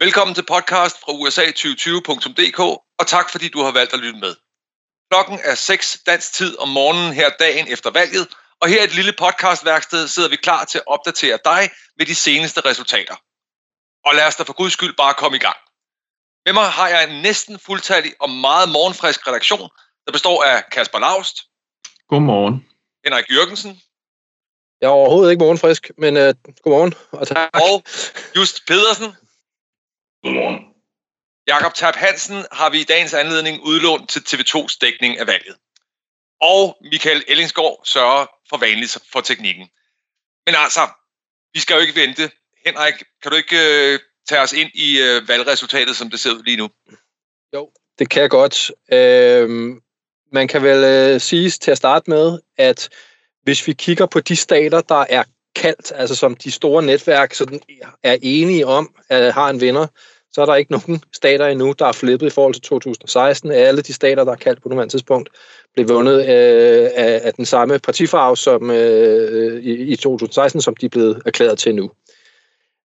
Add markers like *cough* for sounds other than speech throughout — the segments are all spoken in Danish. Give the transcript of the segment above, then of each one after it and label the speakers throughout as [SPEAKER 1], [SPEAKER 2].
[SPEAKER 1] Velkommen til podcast fra USA2020.dk, og tak fordi du har valgt at lytte med. Klokken er 6 dansk tid om morgenen her dagen efter valget, og her i et lille podcastværksted sidder vi klar til at opdatere dig med de seneste resultater. Og lad os da for guds skyld bare komme i gang. Med mig har jeg en næsten fuldtallig og meget morgenfrisk redaktion, der består af Kasper Laust.
[SPEAKER 2] Godmorgen.
[SPEAKER 1] Henrik Jørgensen.
[SPEAKER 3] Jeg er overhovedet ikke morgenfrisk, men uh, godmorgen og tak.
[SPEAKER 1] Og Just Pedersen.
[SPEAKER 2] Godmorgen.
[SPEAKER 1] Jakob Tab Hansen har vi i dagens anledning udlånt til TV2's dækning af valget. Og Michael Ellingsgaard sørger for vanligt for teknikken. Men altså, vi skal jo ikke vente. Henrik, kan du ikke øh, tage os ind i øh, valgresultatet, som det ser ud lige nu?
[SPEAKER 3] Jo, det kan jeg godt. Uh, man kan vel øh, sige til at starte med, at hvis vi kigger på de stater, der er kaldt, altså som de store netværk sådan er enige om, at har en vinder, så er der ikke nogen stater endnu, der er flippet i forhold til 2016. Alle de stater, der er kaldt på nuværende tidspunkt, blev vundet øh, af, af den samme partifarve som øh, i, i 2016, som de er blevet erklæret til nu.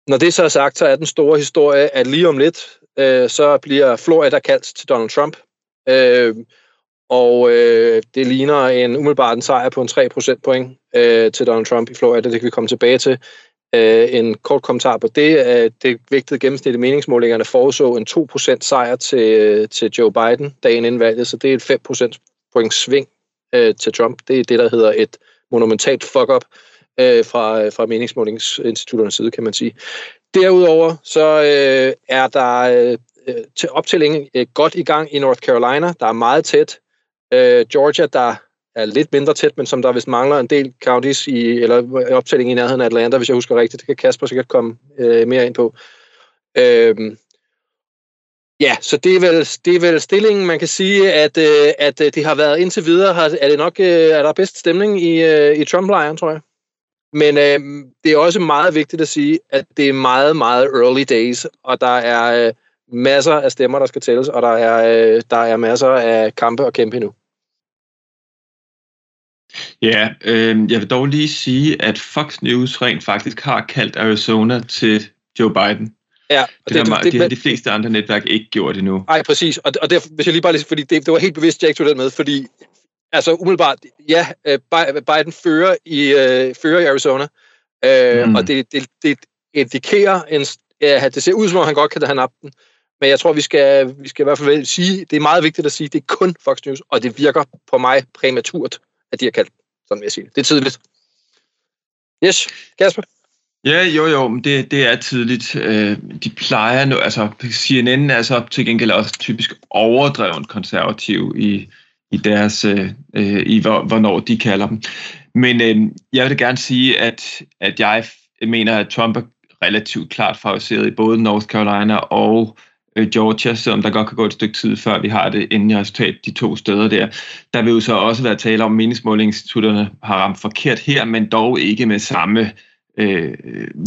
[SPEAKER 3] Når det så er sagt, så er den store historie, at lige om lidt, øh, så bliver Florida kaldt til Donald Trump. Øh, og øh, det ligner en umiddelbart en sejr på en 3% point øh, til Donald Trump i Florida. Det kan vi komme tilbage til. Øh, en kort kommentar på det. Øh, det vægtede gennemsnit i meningsmålingerne forudså en 2% sejr til, øh, til Joe Biden dagen inden valget, så det er et 5% point sving øh, til Trump. Det er det, der hedder et monumentalt fuck-up øh, fra, øh, fra meningsmålingsinstitutternes side, kan man sige. Derudover så øh, er der øh, øh, til optællingen øh, godt i gang i North Carolina. Der er meget tæt. Øh, Georgia, der er lidt mindre tæt, men som der vist mangler en del counties i, eller optælling i nærheden af Atlanta, hvis jeg husker rigtigt. Det kan Kasper sikkert komme øh, mere ind på. Øhm, Ja, så det er vel, det er vel stillingen, man kan sige, at, øh, at øh, det har været indtil videre, har, er det nok, øh, er der bedst stemning i, øh, i Trump-lejren, tror jeg. Men øh, det er også meget vigtigt at sige, at det er meget, meget early days, og der er øh, masser af stemmer, der skal tælles, og der er, øh, der er masser af kampe og kæmpe endnu.
[SPEAKER 2] Ja, øh, jeg vil dog lige sige, at Fox News rent faktisk har kaldt Arizona til Joe Biden.
[SPEAKER 3] Ja,
[SPEAKER 2] og det, det, har, det, det har de fleste andre netværk ikke gjort endnu.
[SPEAKER 3] Nej, præcis. Og, og derfor, hvis jeg lige bare lige, fordi det, det var helt bevidst, jeg ikke tog den med, fordi altså umiddelbart, ja, øh, Biden fører i, uh, fører i Arizona, uh, mm. og det, det, det indikerer, en, ja, det ser ud som om, han godt kan have den, men jeg tror, vi skal, vi skal i hvert fald sige, det er meget vigtigt at sige, det er kun Fox News, og det virker på mig præmaturt, at de har kaldt, sådan vil jeg sige det. Er tidligt. Yes, Kasper?
[SPEAKER 2] Ja, jo, jo, men det, det er tidligt. Øh, de plejer nu, altså CNN er så til gengæld også typisk overdrevet konservativ i, i deres, øh, øh i hvornår de kalder dem. Men øh, jeg vil gerne sige, at, at jeg mener, at Trump er relativt klart favoriseret i både North Carolina og øh, Georgia, selvom der godt kan gå et stykke tid, før vi har det endelige resultat de to steder der. Der vil jo så også være tale om, at meningsmålingsinstitutterne har ramt forkert her, men dog ikke med samme øh,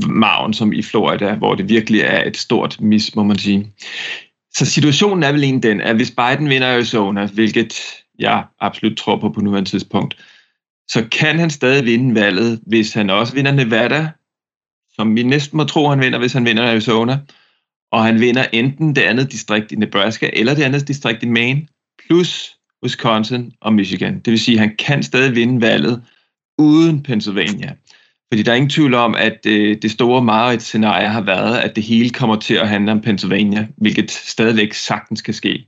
[SPEAKER 2] maven som i Florida, hvor det virkelig er et stort mis, må man sige. Så situationen er vel en den, at hvis Biden vinder Arizona, hvilket jeg absolut tror på på nuværende tidspunkt, så kan han stadig vinde valget, hvis han også vinder Nevada, som vi næsten må tro, han vinder, hvis han vinder Arizona, og han vinder enten det andet distrikt i Nebraska, eller det andet distrikt i Maine, plus Wisconsin og Michigan. Det vil sige, at han kan stadig vinde valget uden Pennsylvania. Fordi der er ingen tvivl om, at øh, det store meget scenarie har været, at det hele kommer til at handle om Pennsylvania, hvilket stadigvæk sagtens kan ske.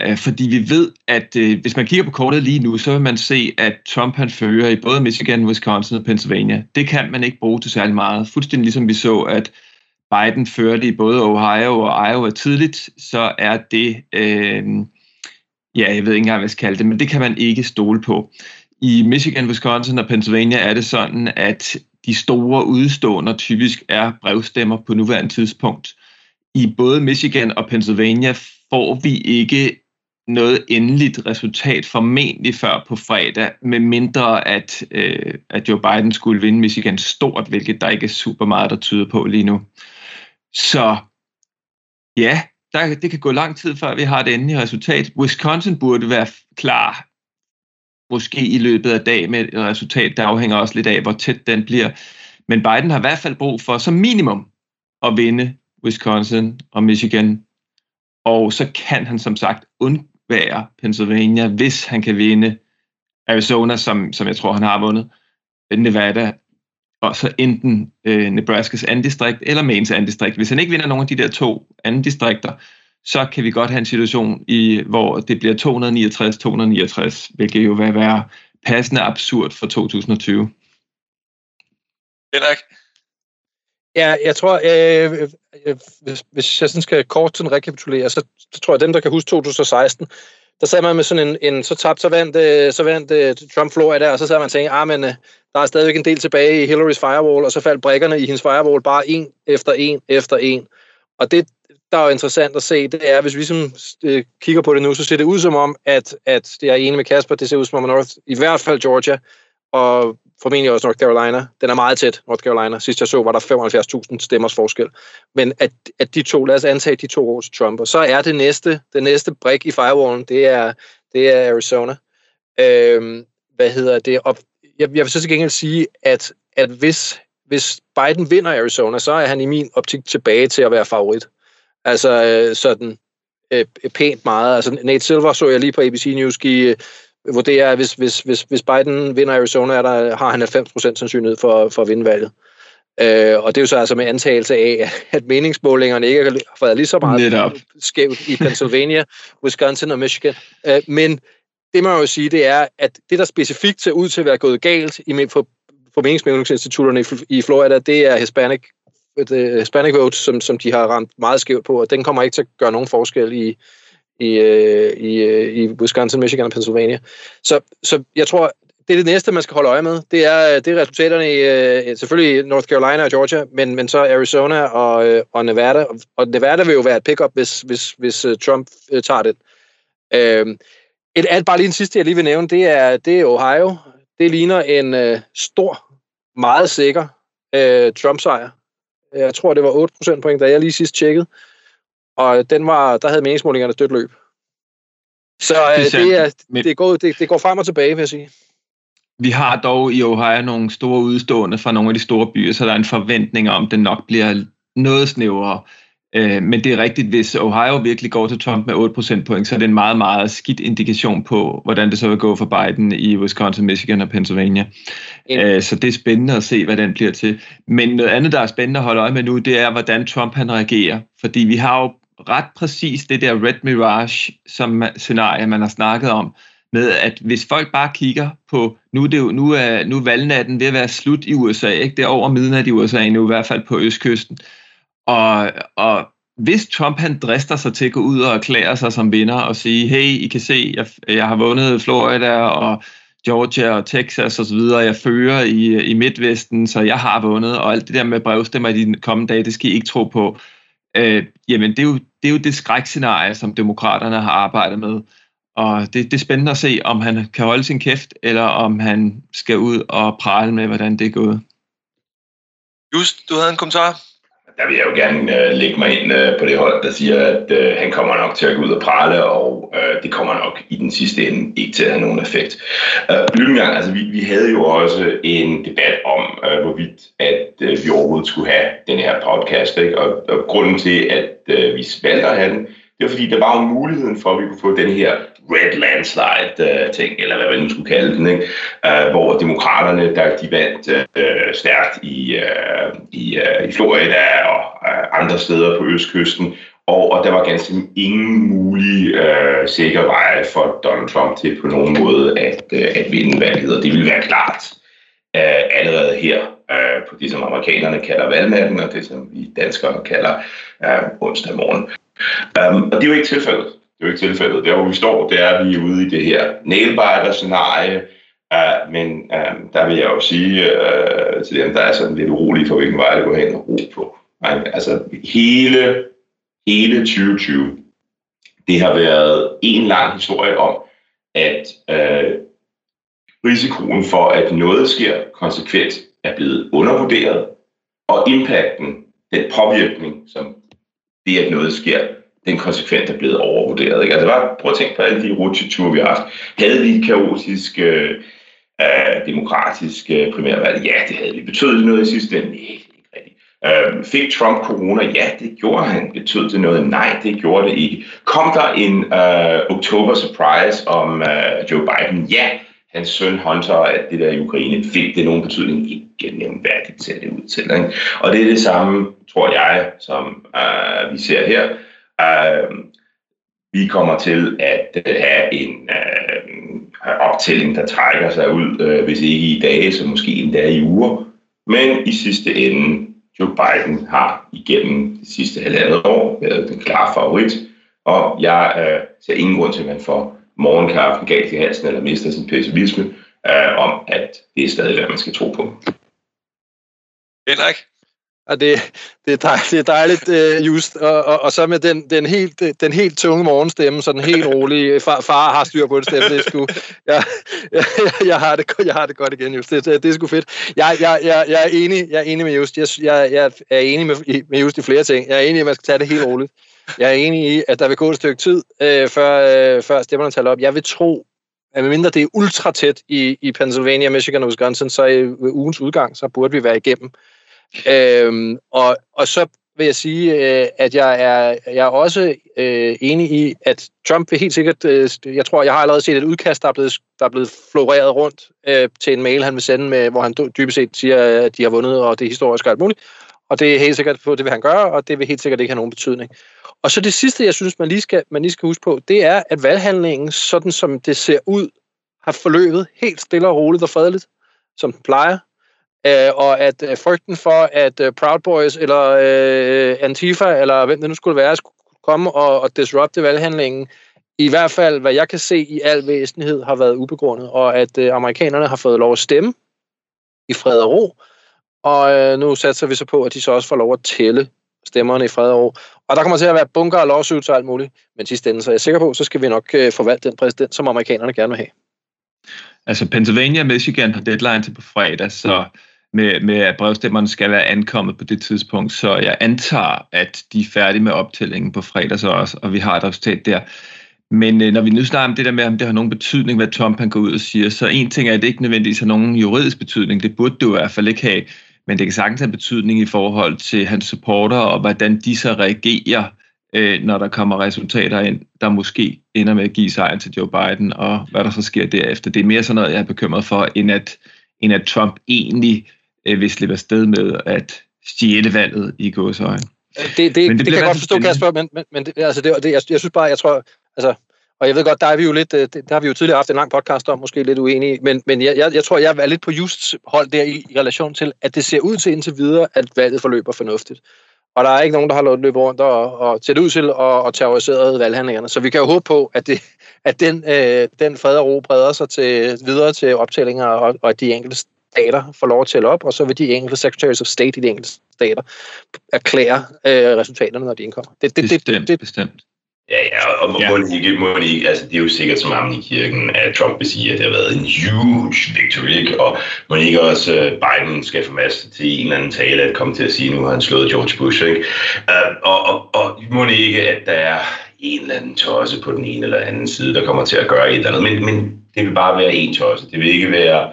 [SPEAKER 2] Øh, fordi vi ved, at øh, hvis man kigger på kortet lige nu, så vil man se, at Trump han fører i både Michigan, Wisconsin og Pennsylvania. Det kan man ikke bruge til særlig meget. Fuldstændig ligesom vi så, at Biden førte i både Ohio og Iowa tidligt, så er det, øh, ja, jeg ved ikke engang, hvad jeg skal kalde det, men det kan man ikke stole på. I Michigan, Wisconsin og Pennsylvania er det sådan, at de store udstående typisk er brevstemmer på nuværende tidspunkt. I både Michigan og Pennsylvania får vi ikke noget endeligt resultat formentlig før på fredag, med mindre at, øh, at Joe Biden skulle vinde Michigan stort, hvilket der ikke er super meget, der tyder på lige nu. Så ja, der, det kan gå lang tid, før vi har det endelige resultat. Wisconsin burde være klar måske i løbet af dag med et resultat, der afhænger også lidt af, hvor tæt den bliver. Men Biden har i hvert fald brug for som minimum at vinde Wisconsin og Michigan. Og så kan han som sagt undvære Pennsylvania, hvis han kan vinde Arizona, som, som jeg tror, han har vundet, Nevada, og så enten øh, Nebraskas anden distrikt eller Maines anden distrikt. Hvis han ikke vinder nogen af de der to anden distrikter, så kan vi godt have en situation, i, hvor det bliver 269-269, hvilket jo vil være passende absurd for 2020.
[SPEAKER 1] Henrik?
[SPEAKER 3] Ja, jeg tror, øh, øh, hvis, hvis jeg sådan skal kort sådan rekapitulere, så, så tror jeg, dem, der kan huske 2016, der sad man med sådan en, en så tabt, så vandt, øh, så vandt uh, Trump Florida, og så sad man og tænkte, ah, men uh, der er stadigvæk en del tilbage i Hillarys firewall, og så faldt brækkerne i hendes firewall bare en efter en efter en. Og det, der er jo interessant at se, det er, hvis vi som, øh, kigger på det nu, så ser det ud som om, at, at det er enig med Kasper, det ser ud som om, at North, i hvert fald Georgia, og formentlig også North Carolina. Den er meget tæt, North Carolina. Sidst jeg så, var der 75.000 stemmers forskel. Men at, at de to, lad os antage de to år til Trump, og så er det næste, det næste brik i firewallen, det er, det er Arizona. Øhm, hvad hedder det? Og jeg, jeg vil så til gengæld sige, at, at hvis, hvis Biden vinder Arizona, så er han i min optik tilbage til at være favorit. Altså øh, sådan øh, pænt meget. Altså Nate Silver så jeg lige på ABC News give vurderer, at hvis, hvis, hvis, hvis Biden vinder Arizona, er der, har han 90% sandsynlighed for, for at vinde valget. Øh, og det er jo så altså med antagelse af, at meningsmålingerne ikke har været lige så meget Netop. skævt i Pennsylvania, Wisconsin og Michigan. Øh, men det man jo sige, det er, at det, der specifikt ser ud til at være gået galt i, for, for meningsmålingsinstitutterne i, i Florida, det er Hispanic, det, Hispanic vote, som, som de har ramt meget skævt på, og den kommer ikke til at gøre nogen forskel i, i, øh, i, øh, i Wisconsin, Michigan og Pennsylvania. Så, så jeg tror, det er det næste, man skal holde øje med. Det er, øh, det er resultaterne i selvfølgelig North Carolina og Georgia, men, men så Arizona og, og Nevada. Og Nevada vil jo være et pick-up, hvis, hvis, hvis Trump tager det. Øh, et, et, bare lige en sidste, jeg lige vil nævne, det er, det er Ohio. Det ligner en øh, stor, meget sikker øh, Trump-sejr. Jeg tror, det var 8 procentpoint, da jeg lige sidst tjekkede og den var, der havde meningsmålingerne stødt løb. Så øh, det, det, er, det, går, det, det går frem og tilbage, vil jeg sige.
[SPEAKER 2] Vi har dog i Ohio nogle store udstående fra nogle af de store byer, så der er en forventning om, at det nok bliver noget snævrere. Øh, men det er rigtigt, hvis Ohio virkelig går til Trump med 8 procentpoint, så er det en meget, meget skidt indikation på, hvordan det så vil gå for Biden i Wisconsin, Michigan og Pennsylvania. Ja. Så det er spændende at se, hvad den bliver til. Men noget andet, der er spændende at holde øje med nu, det er, hvordan Trump han reagerer. Fordi vi har jo ret præcis det der Red Mirage som scenarie, man har snakket om, med at hvis folk bare kigger på, nu er, det jo, nu er, nu er valgnatten ved at være slut i USA, ikke? det er over midnat i USA nu, i hvert fald på østkysten. Og, og hvis Trump han drister sig til at gå ud og erklære sig som vinder og sige, hey, I kan se, jeg, jeg har vundet Florida og Georgia og Texas og så videre, jeg fører i, i Midtvesten, så jeg har vundet, og alt det der med brevstemmer i de kommende dage, det skal I ikke tro på øh, jamen det er, jo, det er jo det skrækscenarie, som demokraterne har arbejdet med. Og det, det er spændende at se, om han kan holde sin kæft, eller om han skal ud og prale med, hvordan det er gået.
[SPEAKER 1] Just, du havde en kommentar?
[SPEAKER 4] Der vil jeg jo gerne øh, lægge mig ind øh, på det hold, der siger, at øh, han kommer nok til at gå ud og prale, og øh, det kommer nok i den sidste ende ikke til at have nogen effekt. Øh, gang, altså vi, vi havde jo også en debat om, øh, hvorvidt at øh, vi overhovedet skulle have den her podcast, ikke? Og, og grunden til, at øh, vi valgte at have den, det var fordi, der var jo muligheden for, at vi kunne få den her red landslide-ting, øh, eller hvad man nu skulle kalde den, ikke? Uh, hvor demokraterne, der de vandt uh, stærkt i, uh, i, uh, i Florida og uh, andre steder på østkysten, og, og der var ganske ingen mulig uh, sikker vej for Donald Trump til på nogen måde at, uh, at vinde valget, og det ville være klart uh, allerede her på det, som amerikanerne kalder valgnatten, og det, som vi danskere kalder øh, onsdag morgen. Um, og det er jo ikke tilfældet. Det er jo ikke tilfældet. Der hvor vi står, det er, at vi er ude i det her nailbiter-scenarie, uh, men uh, der vil jeg jo sige uh, til dem, der er sådan lidt urolige for, hvilken vej det går hen og ro på. Altså hele, hele 2020, det har været en lang historie om, at uh, risikoen for, at noget sker konsekvent, er blevet undervurderet, og impacten, den påvirkning, som det, at noget sker, den konsekvent er blevet overvurderet. Ikke? Altså bare prøv at tænke på alle de rutsjeture, vi har haft. Havde vi et kaotisk, øh, øh demokratisk øh, primærvalg? Ja, det havde vi. Betød det noget i sidste ende? Nej, ikke rigtigt. Øh, fik Trump corona? Ja, det gjorde han. Betød det noget? Nej, det gjorde det ikke. Kom der en øh, oktober surprise om øh, Joe Biden? Ja, hans søn Hunter, at det der i Ukraine, fik det nogen betydning? Ikke nævnværdigt ser det ud til. Ikke? Og det er det samme, tror jeg, som øh, vi ser her. Øh, vi kommer til at øh, have en øh, optælling, der trækker sig ud, øh, hvis ikke i dage, så måske endda i uger. Men i sidste ende, Joe Biden har igennem de sidste halvandet år været den klare favorit, og jeg øh, ser ingen grund til, at man får morgenkaffen galt i halsen eller mister sin pessimisme øh, om, at det er stadig, hvad man skal tro på.
[SPEAKER 1] Henrik?
[SPEAKER 3] Og det, det, er dejligt, det er dejligt uh, just. Og, og, og så med den, den, helt, den helt tunge morgenstemme, så den helt rolige, far, far har styr på det stemme, det er sgu, jeg, jeg, jeg, har det, jeg har det godt igen, Just. Det, det, det er sgu fedt. Jeg, jeg, jeg, jeg, er enig, jeg er enig med Just. Jeg, jeg, jeg er enig med, med Just i flere ting. Jeg er enig i, at man skal tage det helt roligt. Jeg er enig i, at der vil gå et stykke tid, øh, før, øh, før stemmerne taler op. Jeg vil tro, at medmindre det er ultra tæt i, i Pennsylvania, Michigan og Wisconsin, så i ugens udgang, så burde vi være igennem. Øh, og, og så vil jeg sige, øh, at jeg er, jeg er også øh, enig i, at Trump vil helt sikkert, øh, jeg tror, jeg har allerede set et udkast, der er blevet, der er blevet floreret rundt øh, til en mail, han vil sende med, hvor han dybest set siger, at de har vundet, og det er historisk og alt muligt. Og det er helt sikkert på, det vil han gøre, og det vil helt sikkert ikke have nogen betydning. Og så det sidste, jeg synes, man lige skal, man lige skal huske på, det er, at valghandlingen, sådan som det ser ud, har forløbet helt stille og roligt og fredeligt, som den plejer. Øh, og at øh, frygten for, at øh, Proud Boys eller øh, Antifa, eller hvem det nu skulle være, skulle komme og, og disrupte valghandlingen, i hvert fald, hvad jeg kan se i al væsenhed, har været ubegrundet, og at øh, amerikanerne har fået lov at stemme i fred og ro, og øh, nu satser vi så på, at de så også får lov at tælle stemmerne i fred og ro. Og der kommer til at være bunker og lawsuits og alt muligt, men sidste ende, så er jeg sikker på, så skal vi nok øh, forvalte den præsident, som amerikanerne gerne vil have.
[SPEAKER 2] Altså Pennsylvania og Michigan har deadline til på fredag, så med, med at brevstemmerne skal være ankommet på det tidspunkt, så jeg antager, at de er færdige med optællingen på fredag så også, og vi har et resultat der. Men øh, når vi nu snakker om det der med, om det har nogen betydning, hvad Trump han går ud og siger, så en ting er, at det ikke nødvendigvis har nogen juridisk betydning, det burde du i hvert fald ikke have, men det kan sagtens have betydning i forhold til hans supporter og hvordan de så reagerer, øh, når der kommer resultater ind, der måske ender med at give sejren til Joe Biden, og hvad der så sker derefter. Det er mere sådan noget, jeg er bekymret for, end at, end at Trump egentlig øh, vil slippe afsted med at stjæle valget i gåsøjne.
[SPEAKER 3] Det, det, det, det kan jeg godt forstå, Kasper, men, men, men det, altså det, det, jeg, jeg synes bare, jeg tror, altså, og jeg ved godt, der er vi jo lidt, øh, der har vi jo tidligere haft en lang podcast om, måske lidt uenige, men, men jeg, jeg, jeg tror, jeg er lidt på just hold der i, i relation til, at det ser ud til indtil videre, at valget forløber fornuftigt. Og der er ikke nogen, der har lov at løbe rundt og, og det ud til og, og terroriseret valghandlingerne. Så vi kan jo håbe på, at, det, at den, øh, den fred og ro breder sig til, videre til optællinger, og, og at de enkelte stater får lov at tælle op, og så vil de enkelte secretaries of state i de enkelte stater erklære øh, resultaterne, når de indkommer.
[SPEAKER 2] Det, det, bestemt, det, det, bestemt.
[SPEAKER 4] Ja, ja, og må, ja. Må ikke, må ikke, altså det er jo sikkert som ham i kirken, at Trump vil sige, at det har været en huge victory, ikke? og må ikke også uh, Biden skal få masser til en eller anden tale at komme til at sige, at nu har han slået George Bush, ikke? Uh, og, og, og må ikke, at der er en eller anden tosse på den ene eller anden side, der kommer til at gøre et eller andet, men, men det vil bare være en tosse, det vil ikke være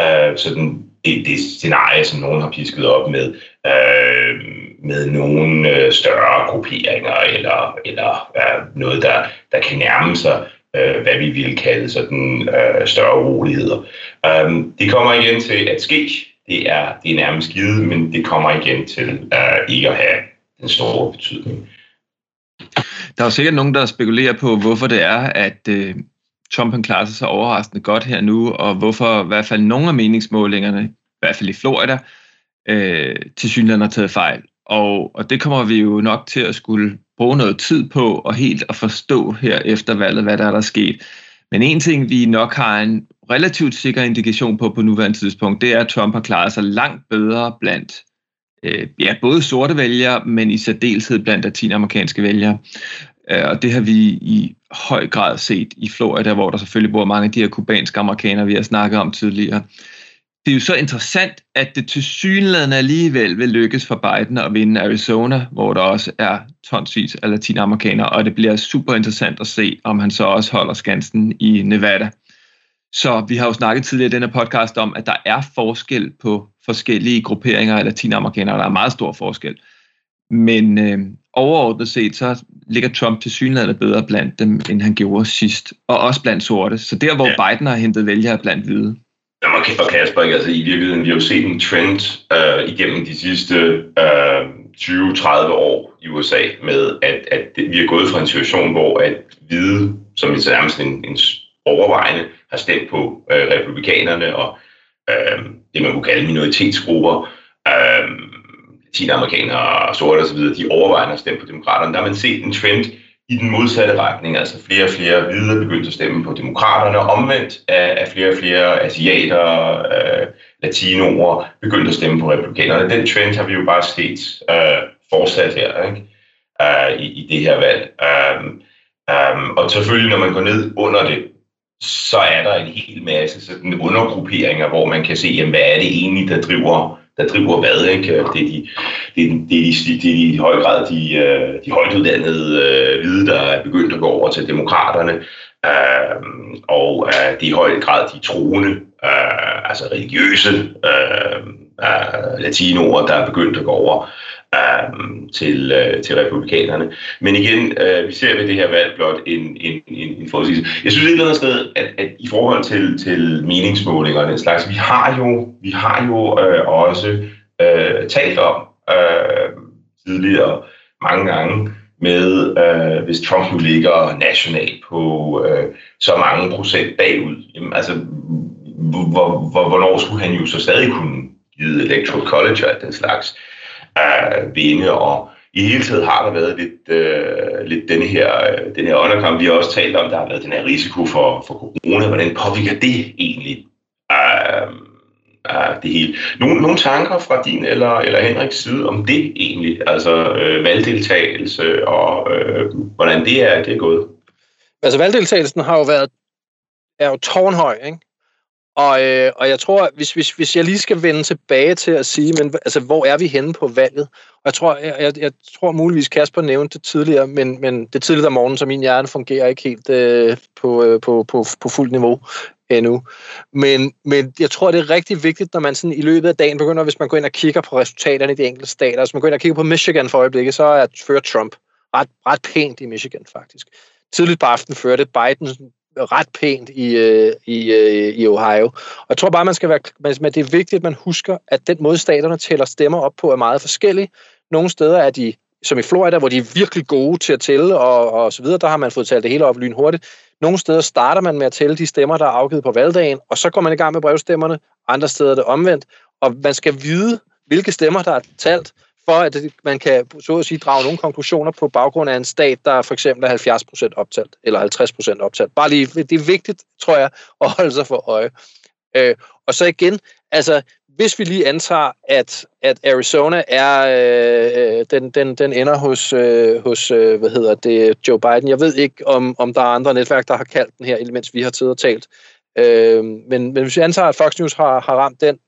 [SPEAKER 4] uh, sådan det, det scenarie, som nogen har pisket op med, øh, med nogle øh, større grupperinger eller, eller øh, noget, der, der kan nærme sig, øh, hvad vi vil kalde sådan øh, større uroligheder. Øh, det kommer igen til at ske. Det er, det er nærmest givet, men det kommer igen til øh, ikke at have den store betydning.
[SPEAKER 2] Der er jo sikkert nogen, der spekulerer på, hvorfor det er, at øh, Trump han klarer sig så overraskende godt her nu, og hvorfor i hvert fald nogle af meningsmålingerne, i hvert fald i Florida, øh, til synligheden har taget fejl. Og, og det kommer vi jo nok til at skulle bruge noget tid på og helt at forstå her efter valget, hvad der er der sket. Men en ting, vi nok har en relativt sikker indikation på på nuværende tidspunkt, det er, at Trump har klaret sig langt bedre blandt øh, ja, både sorte vælgere, men i særdeleshed blandt latinamerikanske vælgere. Øh, og det har vi i høj grad set i Florida, hvor der selvfølgelig bor mange af de her kubanske amerikanere, vi har snakket om tidligere. Det er jo så interessant, at det til synligheden alligevel vil lykkes for Biden at vinde Arizona, hvor der også er tonsvis af latinamerikanere, og det bliver super interessant at se, om han så også holder skansen i Nevada. Så vi har jo snakket tidligere i denne podcast om, at der er forskel på forskellige grupperinger af latinamerikanere. Der er meget stor forskel. Men øh, overordnet set, så ligger Trump til synligheden bedre blandt dem, end han gjorde sidst. Og også blandt sorte. Så der, hvor ja. Biden har hentet vælgere blandt hvide.
[SPEAKER 4] Jamen, og Kasper, altså i virkeligheden, vi har jo set en trend øh, igennem de sidste øh, 20-30 år i USA med, at, at vi er gået fra en situation, hvor at hvide, som er nærmest en, en overvejende, har stemt på øh, republikanerne og øh, det, man kunne kalde minoritetsgrupper, øh, latinamerikanere og sorte osv., de overvejende har stemt på demokraterne. Der har man set en trend i den modsatte retning, altså flere og flere hvide begyndte at stemme på demokraterne, og omvendt af, flere og flere asiater, øh, latinoer begyndte at stemme på republikanerne. Den trend har vi jo bare set øh, fortsat her ikke? Øh, i, i det her valg. Um, um, og selvfølgelig, når man går ned under det, så er der en hel masse sådan undergrupperinger, hvor man kan se, jamen, hvad er det egentlig, der driver der driver hvad. Ikke? Det, er de, det, er de, det, er de, det er de i høj grad de, øh, de højt uddannede øh, hvide, der er begyndt at gå over til demokraterne, øh, og øh, det er i høj grad de troende, øh, altså religiøse øh, øh, latinoer, der er begyndt at gå over Øhm, til, øh, til republikanerne. Men igen, øh, vi ser ved det her valg blot en, en, en, en forudsigelse. Jeg synes et eller andet sted, at, at i forhold til, til meningsmålinger og den slags, vi har jo, vi har jo øh, også øh, talt om øh, tidligere mange gange, med, øh, hvis Trump nu ligger nationalt på øh, så mange procent bagud. Jamen, altså, hvor, hvor, hvornår skulle han jo så stadig kunne give Electoral College og den slags øh, vinde, og i hele tiden har der været lidt, øh, lidt denne her, øh, den her underkamp. Vi har også talt om, der har været den her risiko for, for corona. Hvordan påvirker det egentlig øh, øh, det hele? Nogle, nogle tanker fra din eller, eller Henriks side om det egentlig? Altså øh, valgdeltagelse og øh, hvordan det er, det er gået?
[SPEAKER 3] Altså valgdeltagelsen har jo været er jo tårnhøj, ikke? Og, øh, og jeg tror, hvis, hvis, hvis jeg lige skal vende tilbage til at sige, men, altså, hvor er vi henne på valget? Og jeg tror, jeg, jeg, jeg tror muligvis Kasper nævnte det tidligere, men, men det tidligere om morgenen, så min hjerne fungerer ikke helt øh, på, øh, på, på, på fuldt niveau endnu. Men, men jeg tror, det er rigtig vigtigt, når man sådan i løbet af dagen begynder, hvis man går ind og kigger på resultaterne i de enkelte stater, hvis man går ind og kigger på Michigan for øjeblikket, så er fører Trump ret, ret pænt i Michigan faktisk. Tidligt på aftenen førte Biden ret pænt i, øh, i, øh, i Ohio. Og jeg tror bare, man skal være, men det er vigtigt, at man husker, at den måde, staterne tæller stemmer op på, er meget forskellig. Nogle steder er de, som i Florida, hvor de er virkelig gode til at tælle, og, og så videre, der har man fået talt det hele op lynhurtigt. Nogle steder starter man med at tælle de stemmer, der er afgivet på valgdagen, og så går man i gang med brevstemmerne. Andre steder er det omvendt. Og man skal vide, hvilke stemmer, der er talt, for at man kan så at sige, drage nogle konklusioner på baggrund af en stat, der for eksempel er 70% optalt, eller 50% optalt. Bare lige, det er vigtigt, tror jeg, *laughs* at holde sig for øje. Øh, og så igen, altså, hvis vi lige antager, at, at Arizona er, øh, den, den, den ender hos, øh, hos øh, hvad hedder det, Joe Biden. Jeg ved ikke, om, om der er andre netværk, der har kaldt den her, mens vi har tid og talt. Øh, men, men hvis vi antager, at Fox News har, har ramt den,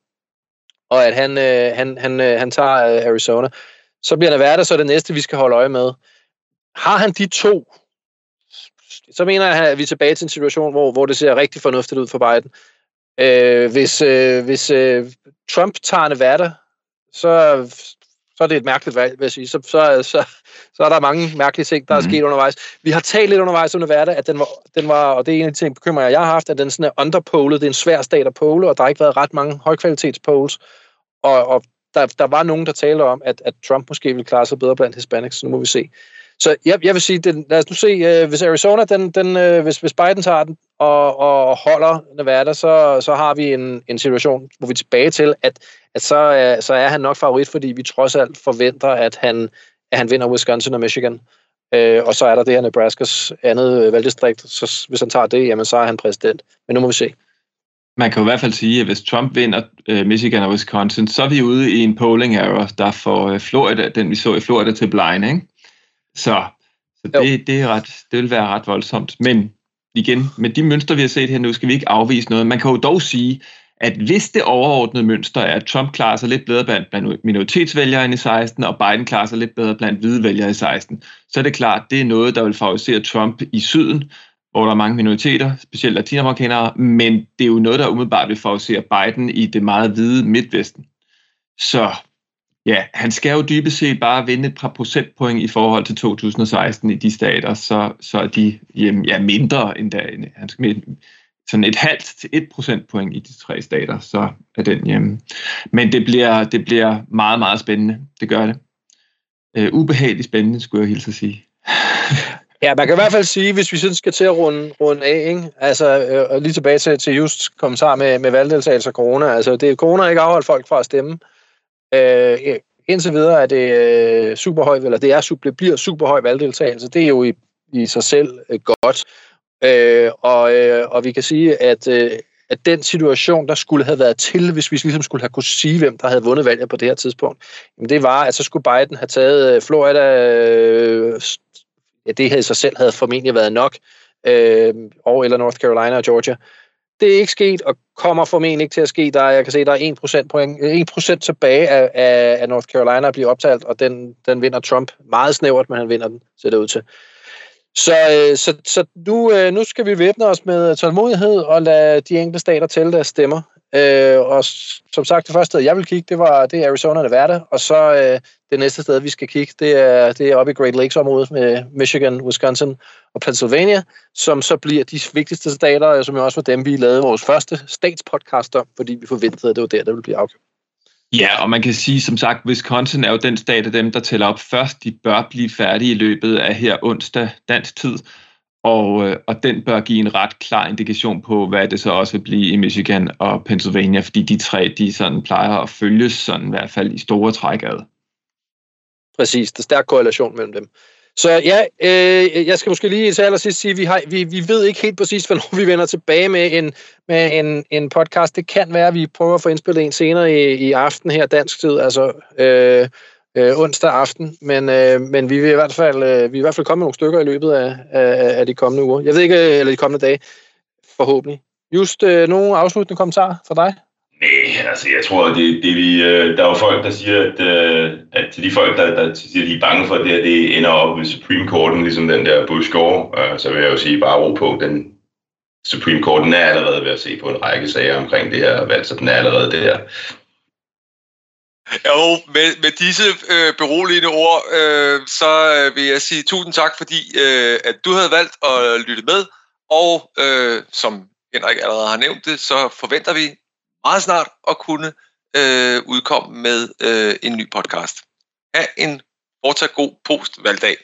[SPEAKER 3] og at han, øh, han, han, øh, han tager øh, Arizona. Så bliver Nevada så det næste, vi skal holde øje med. Har han de to, så mener jeg, at vi er tilbage til en situation, hvor, hvor det ser rigtig fornuftigt ud for Biden. Øh, hvis øh, hvis øh, Trump tager Nevada, så, så er det et mærkeligt valg, vil jeg sige. Så, så, så, så er der mange mærkelige ting, der er mm. sket undervejs. Vi har talt lidt undervejs om Nevada, at den var, den var, og det er en af de ting, bekymrer jeg har haft, at den sådan er underpolet. Det er en svær stat at pole, og der har ikke været ret mange højkvalitets polls. Og, og der, der var nogen, der taler om, at, at Trump måske vil klare sig bedre blandt hispanics, så nu må vi se. Så jeg, jeg vil sige, den, lad os nu se, øh, hvis Arizona, den, den, øh, hvis, hvis Biden tager den og, og holder Nevada, så, så har vi en, en situation, hvor vi er tilbage til, at, at så, øh, så er han nok favorit, fordi vi trods alt forventer, at han, at han vinder Wisconsin og Michigan. Øh, og så er der det her Nebraskas andet øh, valgdistrikt, så hvis han tager det, jamen så er han præsident. Men nu må vi se.
[SPEAKER 2] Man kan jo i hvert fald sige, at hvis Trump vinder øh, Michigan og Wisconsin, så er vi ude i en polling error, der får øh, Florida, den vi så i Florida til blind, ikke? Så, så det, det, er ret, det vil være ret voldsomt. Men igen, med de mønstre, vi har set her nu, skal vi ikke afvise noget. Man kan jo dog sige, at hvis det overordnede mønster er, at Trump klarer sig lidt bedre blandt, blandt minoritetsvælgere end i 16, og Biden klarer sig lidt bedre blandt hvide vælgere i 16, så er det klart, det er noget, der vil favorisere Trump i syden, hvor der er mange minoriteter, specielt latinamerikanere, men det er jo noget, der umiddelbart vil favorisere Biden i det meget hvide midtvesten. Så ja, han skal jo dybest set bare vinde et par procentpoint i forhold til 2016 i de stater, så, så er de jamen, ja, mindre end da. Han skal med sådan et halvt til et procentpoint i de tre stater, så er den hjemme. Men det bliver, det bliver meget, meget spændende. Det gør det. Uh, ubehageligt spændende, skulle jeg hilse at sige.
[SPEAKER 3] Ja, man kan i hvert fald sige, hvis vi sådan skal til at runde, runde af, ikke? altså øh, lige tilbage til, til just kommentar med, med valgdeltagelse og corona, altså det, corona ikke afholdt folk fra at stemme. Øh, indtil videre er det øh, super høj, eller det, er, det bliver super høj valgdeltagelse, det er jo i, i sig selv øh, godt. Øh, og, øh, og vi kan sige, at, øh, at den situation, der skulle have været til, hvis vi ligesom skulle have kunne sige, hvem der havde vundet valget på det her tidspunkt, jamen det var, at så skulle Biden have taget øh, Florida, øh, ja, det havde i sig selv havde formentlig været nok, øh, og eller North Carolina og Georgia. Det er ikke sket, og kommer formentlig ikke til at ske. Der, jeg kan se, der er 1%, point, øh, 1% tilbage af, af, af North Carolina at blive optalt, og den, den vinder Trump meget snævert, men han vinder den, ser det ud til. Så, øh, så, så nu, øh, nu skal vi væbne os med tålmodighed og lade de enkelte stater tælle deres stemmer. Øh, og som sagt, det første sted, jeg vil kigge, det var det er Arizona og Nevada, og så øh, det næste sted, vi skal kigge, det er, det er oppe i Great Lakes-området med Michigan, Wisconsin og Pennsylvania, som så bliver de vigtigste stater, øh, som jo også var dem, vi lavede vores første statspodcast om, fordi vi forventede, at det var der, der ville blive afgjort.
[SPEAKER 2] Ja, og man kan sige, som sagt, Wisconsin er jo den stat af dem, der tæller op først. De bør blive færdige i løbet af her onsdag dansk tid, og, øh, og den bør give en ret klar indikation på, hvad det så også vil blive i Michigan og Pennsylvania, fordi de tre, de sådan plejer at følges sådan i hvert fald i store træk ad.
[SPEAKER 3] Præcis, der er stærk korrelation mellem dem. Så ja, øh, jeg skal måske lige til allersidst sige, at vi, har, vi, vi ved ikke helt præcis, hvornår vi vender tilbage med en, med en, en podcast. Det kan være, at vi prøver at få indspillet en senere i, i aften her dansk tid, altså øh, øh, onsdag aften. Men, øh, men vi vil i hvert fald øh, vi i hvert fald komme med nogle stykker i løbet af, af, af de kommende uger. Jeg ved ikke, øh, eller de kommende dage, forhåbentlig. Just øh, nogle afsluttende kommentarer fra dig?
[SPEAKER 4] Nej, altså jeg tror, det, det vi, øh, der er jo folk, der siger, at, øh, at til de folk, der, der siger, at de er bange for, at det, her, det ender op ved Supreme Courten, ligesom den der Bush går, øh, så vil jeg jo sige bare ro på, den Supreme Courten er allerede ved at se på en række sager omkring det her valg, så den er allerede der.
[SPEAKER 1] Jo, med, med disse øh, beroligende ord, øh, så øh, vil jeg sige tusind tak, fordi øh, at du havde valgt at lytte med, og øh, som Henrik allerede har nævnt det, så forventer vi meget snart at kunne øh, udkomme med øh, en ny podcast. Ha' en fortsat god post-valgdag.